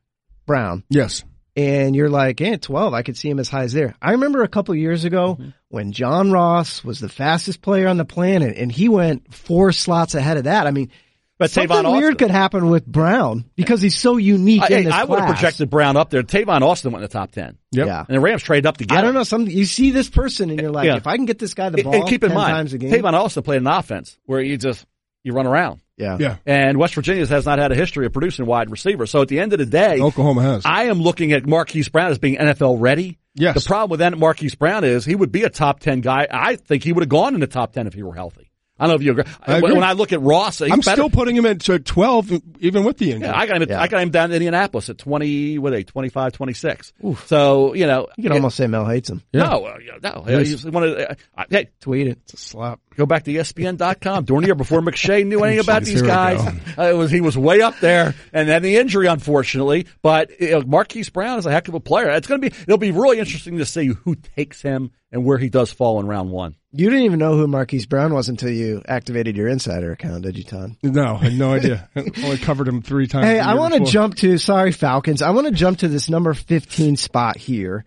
Brown, Yes. and you're like, eh, 12, I could see him as high as there. I remember a couple years ago Mm-hmm. when John Ross was the fastest player on the planet and he went four slots ahead of that. I mean, But something Tavon Austin. weird could happen with Brown because he's so unique I, in this I would have projected Brown up there. Tavon Austin went in the top 10. Yep. Yeah. And the Rams traded up to get I don't know. Some you see this person and you're like, Yeah. if I can get this guy the And- ball and keep in 10 mind, times a game, Tavon Austin played an offense where you just, you run around. yeah, Yeah. And West Virginia has not had a history of producing wide receivers. So at the end of the day, Oklahoma has. I am looking at Marquise Brown as being NFL ready. Yes. The problem with that Marquise Brown is he would be a top 10 guy. I think he would have gone in the top 10 if he were healthy. I don't know if you agree. I When- agree. When I look at Ross, he's I'm better. still putting him at 12, even with the injury. Yeah, I got him. At, Yeah. I got him down in Indianapolis at twenty. What are they? 25, 26. So you know, you can almost say Mel hates him. no, uh, no. He's one of uh, hey, Tweet it. It's a slap. Go back to ESPN.com during the year before McShay knew anything about these guys. Uh, it was he was way up there, and then the injury, unfortunately. But you know, Marquise Brown is a heck of a player. It's going to be it'll be really interesting to see who takes him and where he does fall in round one. You didn't even know who Marquise Brown was until you activated your insider account, did you, Todd? No, I had no idea. I only covered him three times. Hey, I want to jump to, sorry, Falcons. I want to jump to this number 15 spot here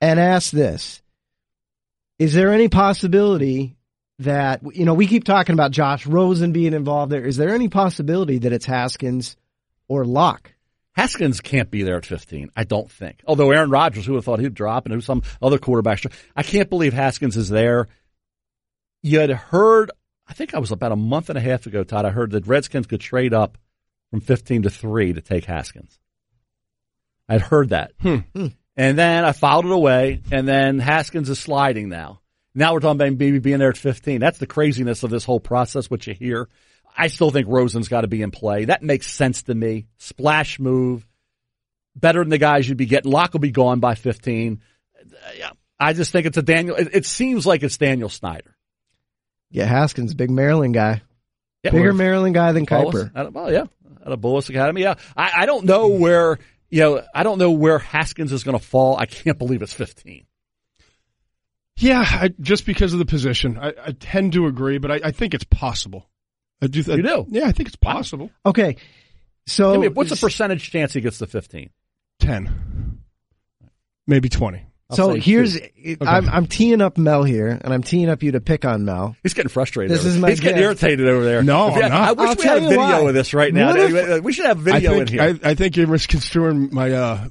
and ask this. Is there any possibility that, you know, we keep talking about Josh Rosen being involved there. Is there any possibility that it's Haskins or Lock? Haskins can't be there at 15. I don't think. Although Aaron Rodgers, who would have thought he'd drop, and who some other quarterbacks, I can't believe Haskins is there. You had heard, I think I was about a month and a half ago, Todd. I heard that Redskins could trade up from 15 to three to take Haskins. I'd heard that, Hmm. and then I filed it away, and then Haskins is sliding now. Now we're talking about maybe being there at 15. That's the craziness of this whole process, what you hear. I still think Rosen's got to be in play. That makes sense to me. Splash move. Better than the guys you'd be getting. Lock will be gone by 15. Uh, yeah. I just think it's a Daniel. It, seems like it's Daniel Snyder. Yeah, Haskins, big Maryland guy. Yeah, Bigger Maryland guy than Kiper. out of- well, yeah, at a Bullis Academy. Yeah, I, I don't know where you know, I don't know where Haskins is going to fall. I can't believe it's 15. Yeah, I, just because of the position, I, I tend to agree, but I, I think it's possible. I do. You do? Yeah, I think it's possible. Okay. So I mean, what's the percentage chance he gets to 15? Ten, maybe twenty. I'll so say here's two. I'm I'm teeing up Mel here, and I'm teeing up you to pick on Mel. He's getting frustrated. This over is my He's getting irritated over there. No, I'm not. I wish I'll we tell had a video why. of this right now. If- we should have I video in here. I, I think you're misconstruing my uh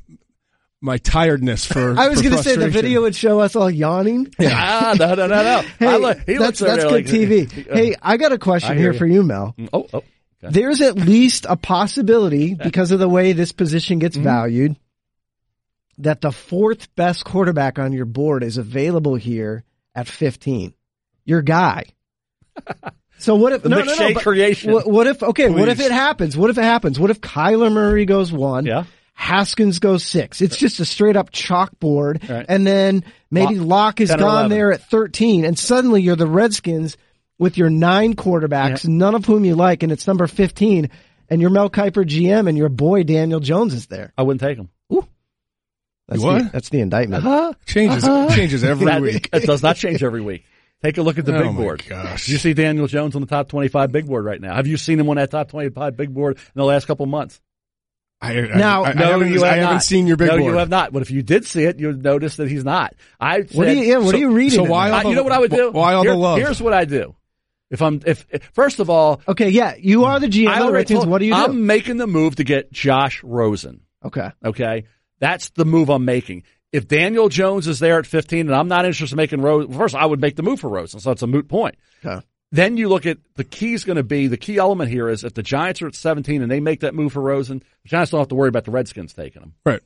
my tiredness for. I was going to say the video would show us all yawning. ah, no, no, no, no. Hey, I look- he that's that's good like- TV. Hey, I got a question here you. for you, Mel. Oh, oh. There's at least a possibility because of the way this position gets Mm-hmm. valued that the fourth best quarterback on your board is available here at 15. Your guy. So what if The no, Nick no, no, creation. What, what if okay? What if it happens? What if it happens? What if Kyler Murray goes one? Yeah. Haskins goes six. It's just a straight up chalkboard, Right. and then maybe Lock- Locke is gone 11. there at thirteen, and suddenly you're the Redskins with your nine quarterbacks, none of whom you like, and it's number fifteen, and your Mel Kiper GM, and your boy Daniel Jones is there. I wouldn't take him. That's What? The, that's the indictment. Uh-huh. changes uh-huh. changes every That- week. It does not change every week. Take a look at the Oh big board. gosh. You see Daniel Jones on the top 25 big board right now? Have you seen him on that top 25 big board in the last couple months? I, I, Now- I, I No, haven't, you have I haven't seen your big no, board. you have not. But if you did see it, you'd notice that he's not. I What are you? Yeah, what so- are you reading? so why all the- you know what I would do? why all the love? Here's what I do. If I'm, if, if first of all, Okay, yeah, you are the GM I of the already Redskins. told- What do you do? I'm making the move to get Josh Rosen. okay, Okay. That's the move I'm making. If Daniel Jones is there at 15 and I'm not interested in making Rosen, first I would make the move for Rosen. So it's a moot point. okay. Then you look at the key is going to be the key element here is if the Giants are at 17 and they make that move for Rosen, the Giants don't have to worry about the Redskins taking him. right.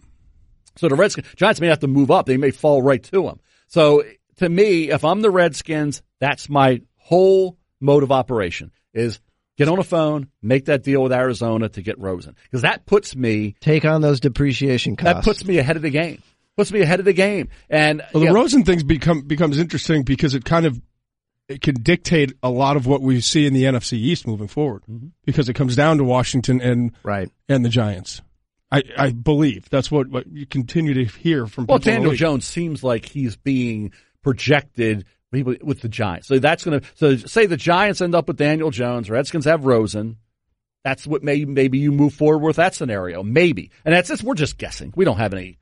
So the Redskins, Giants may have to move up. They may fall right to him. So to me, if I'm the Redskins, that's my whole mode of operation is get on a phone, make that deal with Arizona to get Rosen. Because that puts me, Take on those depreciation costs. that puts me ahead of the game. Puts me ahead of the game. And Well, the yeah, Rosen things become becomes interesting because it kind of it can dictate a lot of what we see in the NFC East moving forward Mm-hmm. because it comes down to Washington and right. and the Giants. I, I believe that's what, what you continue to hear from Well, Daniel. Jones seems like he's being projected with the Giants. So that's going to, so say the Giants end up with Daniel Jones, Redskins have Rosen. That's what may, maybe you move forward with that scenario. Maybe. And that's just, we're just guessing. We don't have any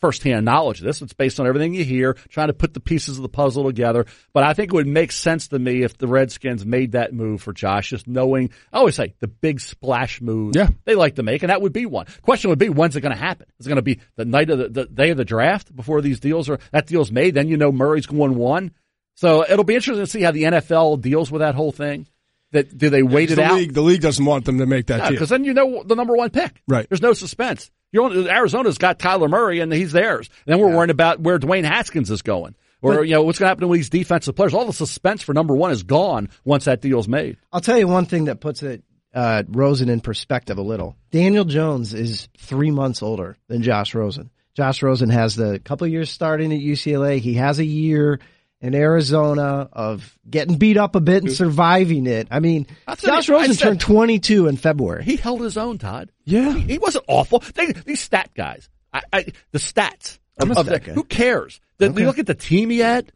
firsthand knowledge of this. It's based on everything you hear, trying to put the pieces of the puzzle together. But I think it would make sense to me if the Redskins made that move for Josh, just knowing, I always say, the big splash move Yeah. they like to make, and that would be one. Question would be, when's it going to happen? Is it going to be the night of the, the day of the draft before these deals are, that deal's made? Then you know Murray's going one. So it'll be interesting to see how the NFL deals with that whole thing. That do they wait it the out? league, the league doesn't want them to make that deal. because then you know the number one pick. Right. There's no suspense. You're Arizona's got Kyler Murray and he's theirs. And then we're worrying about where Dwayne Haskins is going. Or, you know, what's going to happen with these defensive players. All the suspense for number one is gone once that deal's made. I'll tell you one thing that puts it uh, Rosen in perspective a little. Daniel Jones is three months older than Josh Rosen. Josh Rosen has the couple years starting at UCLA. He has a year in Arizona of getting beat up a bit and surviving it. I mean, That's Josh what I- I Rosen said- turned 22 in February. He held his own, Todd. Yeah. He, he wasn't awful. They, these stat guys, I, I, the stats. I'm a of stat the- guy. Who cares? The, You look at the team he had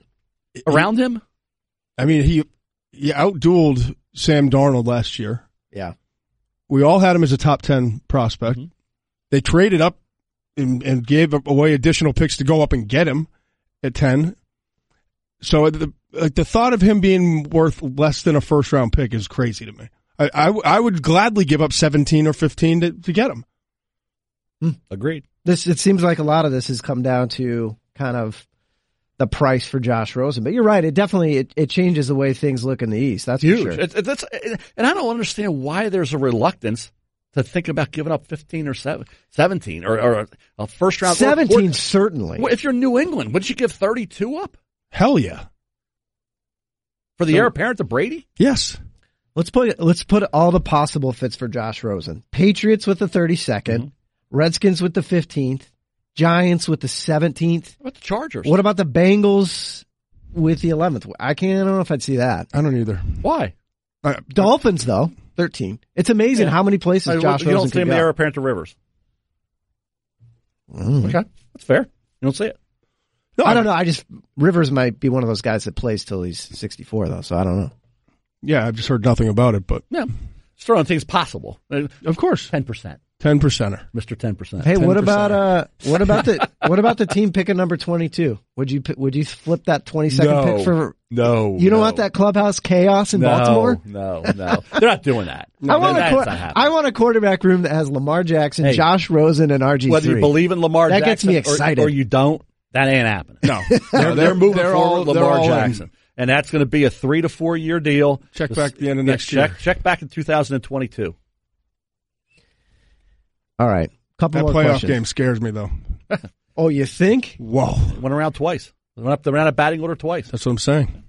around him. I mean, he he outdueled Sam Darnold last year. Yeah. We all had him as a top ten prospect. Mm-hmm. They traded up and, and gave away additional picks to go up and get him at ten. So the like the thought of him being worth less than a first round pick is crazy to me. I, I, I would gladly give up seventeen or fifteen to, to get him. Hmm. Agreed. This it seems like a lot of this has come down to kind of the price for Josh Rosen. But you're right, it definitely it, it changes the way things look in the East. That's Huge. for sure. It, it, that's, and I don't understand why there's a reluctance to think about giving up 15 or seven, 17 or, or a first round. or- 17 or- certainly. If you're New England, wouldn't you give 32 up Hell yeah. for the So- heir apparent to Brady? Yes. Let's put let's put all the possible fits for Josh Rosen. Patriots with the 32nd, Mm-hmm. Redskins with the 15th, Giants with the 17th. What about the Chargers? What about the Bengals with the 11th? I can't I don't know if I'd see that. I don't either. Why? I, Dolphins though, 13. It's amazing Yeah. how many places I- Josh you don't Rosen see him could the heir go. apparent to Rivers. Okay, that's fair. You don't see it. No, I don't know. I just Rivers might be one of those guys that plays till he's 64 though, so I don't know. Yeah, I've just heard nothing about it, but Yeah, just throwing things possible. of course, Ten percent, ten percenter. Mister Ten Percent. Hey, what 10%. about uh what about the what about the team picking number 22? Would you would you flip that 22nd pick for no, You don't want that clubhouse chaos in no, Baltimore? No, no, they're not doing that. I want a That's not. I want a quarterback room that has Lamar Jackson, Hey. Josh Rosen, and RG3. Whether you believe in Lamar That Jackson gets me or- excited. or, you don't, that ain't happening. No, They're, they're moving they're forward all- they're Lamar all in. Jackson. And that's going to be a three to four year deal. Check Just- back the end of next check, year. Check back in 2022. All right, couple That more playoff questions. game scares me though. Oh, you think? Whoa, Went around twice. Went up the round of batting order twice. that's what I'm saying.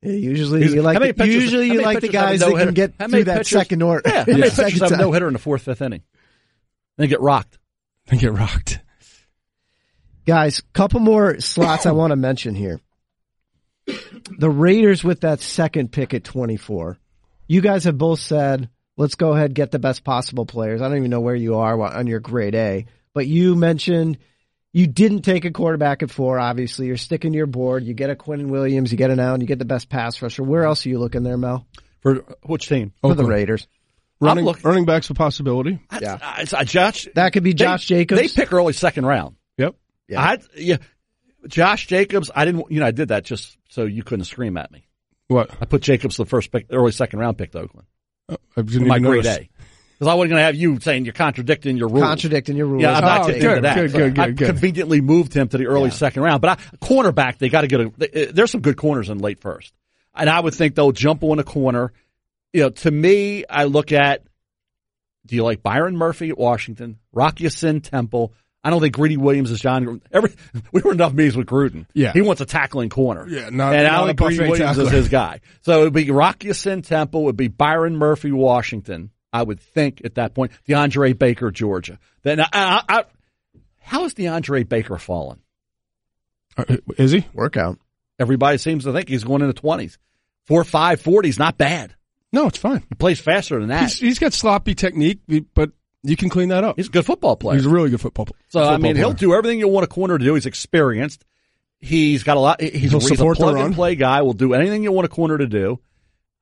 Yeah, usually He's- you like the, pitchers- usually you like the pitchers have a guys that no-hitter? can get How through that pitchers- second order. Yeah, how many Second pitchers have no hitter in the fourth, fifth inning? They get rocked. They get rocked. Guys, couple more slots I want to mention here. The Raiders with that second pick at 24. You guys have both said, let's go ahead and get the best possible players. I don't even know where you are on your grade A, but you mentioned you didn't take a quarterback at four. Obviously, you're sticking to your board. You get a Quinn Williams, you get an Allen, you get the best pass rusher. Where else are you looking there, Mel? For which team? For the Oakland. Raiders. Running, looking- running back's a possibility. Yeah. I, I, I- Josh. That could be they- Josh Jacobs. They pick early second round. Yep. Yeah. I, yeah. Josh Jacobs, I didn't, you know, I did that just so you couldn't scream at me. What? I put Jacobs the first pick, early second round pick to Oakland. Oh, I didn't my even grade notice. A. Because I wasn't going to have you saying you're contradicting your rules. Contradicting your rules. Yeah, I'm not Oh, getting good, into that. good, good, I good, good. conveniently moved him to the early Yeah. second round, but I, cornerback they got to get a. they- eh, There's some good corners in late first, and I would think they'll jump on a corner. You know, to me, I look at. Do you like Byron Murphy at Washington, Rock Ya-Sin Temple? I don't think Greedy Williams is John. Every we were in enough meetings with Gruden. Yeah. he wants a tackling corner. Yeah, not- and not I a think Greedy buffet Williams is his guy. So it would be Rock Ya-Sin Temple. It would be Byron Murphy, Washington. I would think at that point, DeAndre Baker, Georgia. Then I, I, I, how has DeAndre Baker fallen? Uh, Is he? Workout. Everybody seems to think he's going in the twenties. Four, five, forties, not bad. No, it's fine. He plays faster than that. He's, he's got sloppy technique, but you can clean that up. He's a good football player. He's a really good football player. so I mean, he'll do everything you want a corner to do. He's experienced. He's got a lot. He's, He'll he's a support the plug and play guy. Will do anything you want a corner to do.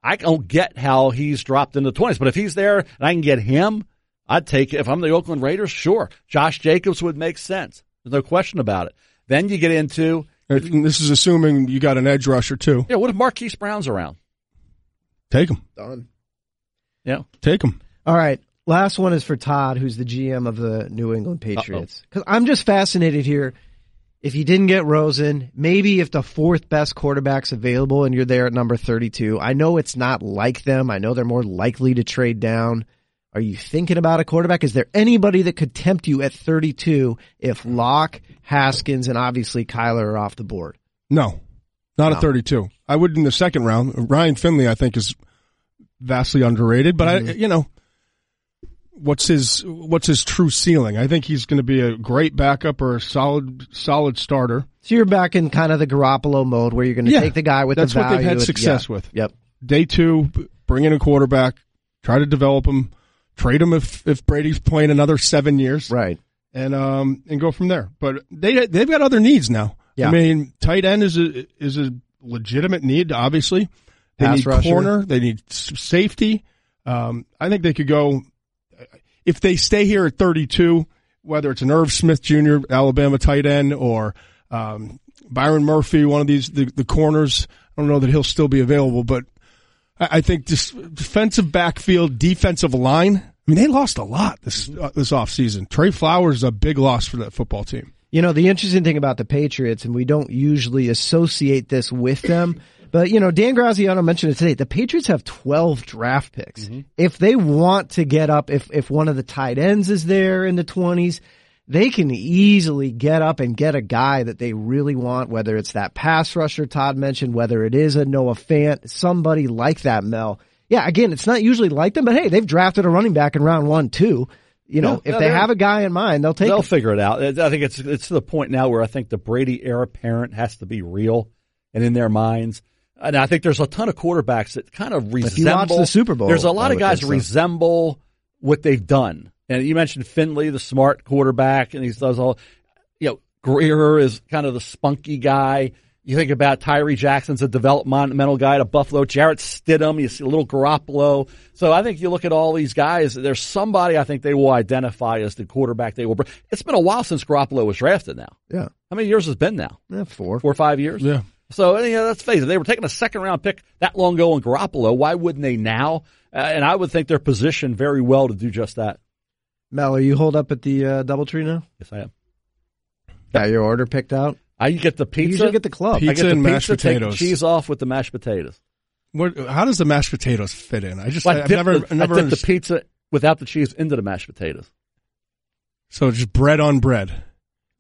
I don't get how he's dropped in the twenties, but if he's there and I can get him, I'd take it. If I'm the Oakland Raiders, sure. Josh Jacobs would make sense. There's no question about it. Then you get into And This is assuming you got an edge rusher too. yeah. What if Marquise Brown's around? Take him. Done. Yeah. Take him. All right. Last one is for Todd, who's the GM of the New England Patriots. Because I'm just fascinated here. If you didn't get Rosen, maybe if the fourth best quarterback's available and you're there at number 32, I know it's not like them. I know they're more likely to trade down. Are you thinking about a quarterback? Is there anybody that could tempt you at 32 if Lock, Haskins, and obviously Kyler are off the board? No, not No. at 32. I would in the second round. Ryan Finley, I think, is vastly underrated, but I, mm-hmm. you know, what's his, what's his true ceiling? I think he's going to be a great backup or a solid, solid starter. So you're back in kind of the Garoppolo mode where you're going to Yeah, take the guy with that's the what they've had success yeah. with. Yep. Day two, bring in a quarterback, try to develop him, trade him if, if Brady's playing another seven years. Right. and um and go from there. But they they've got other needs now. Yeah. I mean, tight end is a is a legitimate need. Obviously, they Pass need rusher. corner. They need safety. Um, I think they could go if they stay here at 32. Whether it's an Irv Smith Jr. Alabama tight end or um, Byron Murphy, one of these the, the corners. I don't know that he'll still be available, but I, I think this defensive backfield, defensive line. I mean, they lost a lot this uh, this offseason. Trey Flowers is a big loss for that football team. You know, the interesting thing about the Patriots, and we don't usually associate this with them, but you know, Dan Graziano mentioned it today. The Patriots have 12 draft picks. Mm-hmm. If they want to get up, if, if one of the tight ends is there in the 20s, they can easily get up and get a guy that they really want, whether it's that pass rusher Todd mentioned, whether it is a Noah Fant, somebody like that, Mel. Yeah, again, it's not usually like them, but hey, they've drafted a running back in round one, too. You know, Yeah, if yeah, they have a guy in mind, they'll take They'll him. figure it out. I think it's it's to the point now where I think the Brady heir apparent has to be real and in their minds. And I think there's a ton of quarterbacks that kind of resemble. If you watch the Super Bowl, there's a I lot of guys think so. resemble what they've done And you mentioned Finley, the smart quarterback, and he does all. You know, Grier is kind of the spunky guy. You think about Tyree Jackson's a developmental guy to Buffalo. Jarrett Stidham, you see a little Garoppolo. So I think you look at all these guys. There's somebody I think they will identify as the quarterback they will bring. It's been a while since Garoppolo was drafted. Now, Yeah. how many years has it been now? Yeah, four. Four or five years. Yeah. So you know, let's face it, they were taking a second round pick that long ago on Garoppolo. Why wouldn't they now? Uh, and I would think they're positioned very well to do just that. Mel, are you hold up at the uh, DoubleTree now? Yes, I am. Got your order picked out? I get the You pizza. usually get the club. Pizza I get the and pizza, mashed take potatoes. cheese off with the mashed potatoes. What, how does the mashed potatoes fit in? I just, Well, I I've never, the, never I dip the pizza without the cheese into the mashed potatoes. So just bread on bread,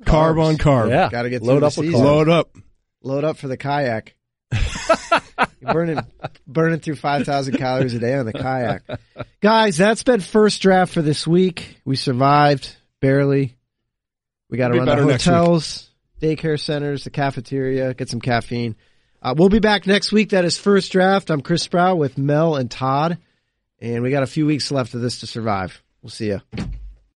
carb Carbs. on carb. Yeah, Gotta get load up the with season. carbs. Load up. Load up for the kayak. You're burning, burning through 5,000 calories a day on the kayak. Guys, that's been first draft for this week. We survived, barely. We got to run the better next week. hotels, daycare centers, the cafeteria, get some caffeine. Uh, we'll be back next week. That is first draft. I'm Chris Sprow with Mel and Todd. And we got a few weeks left of this to survive. We'll see you.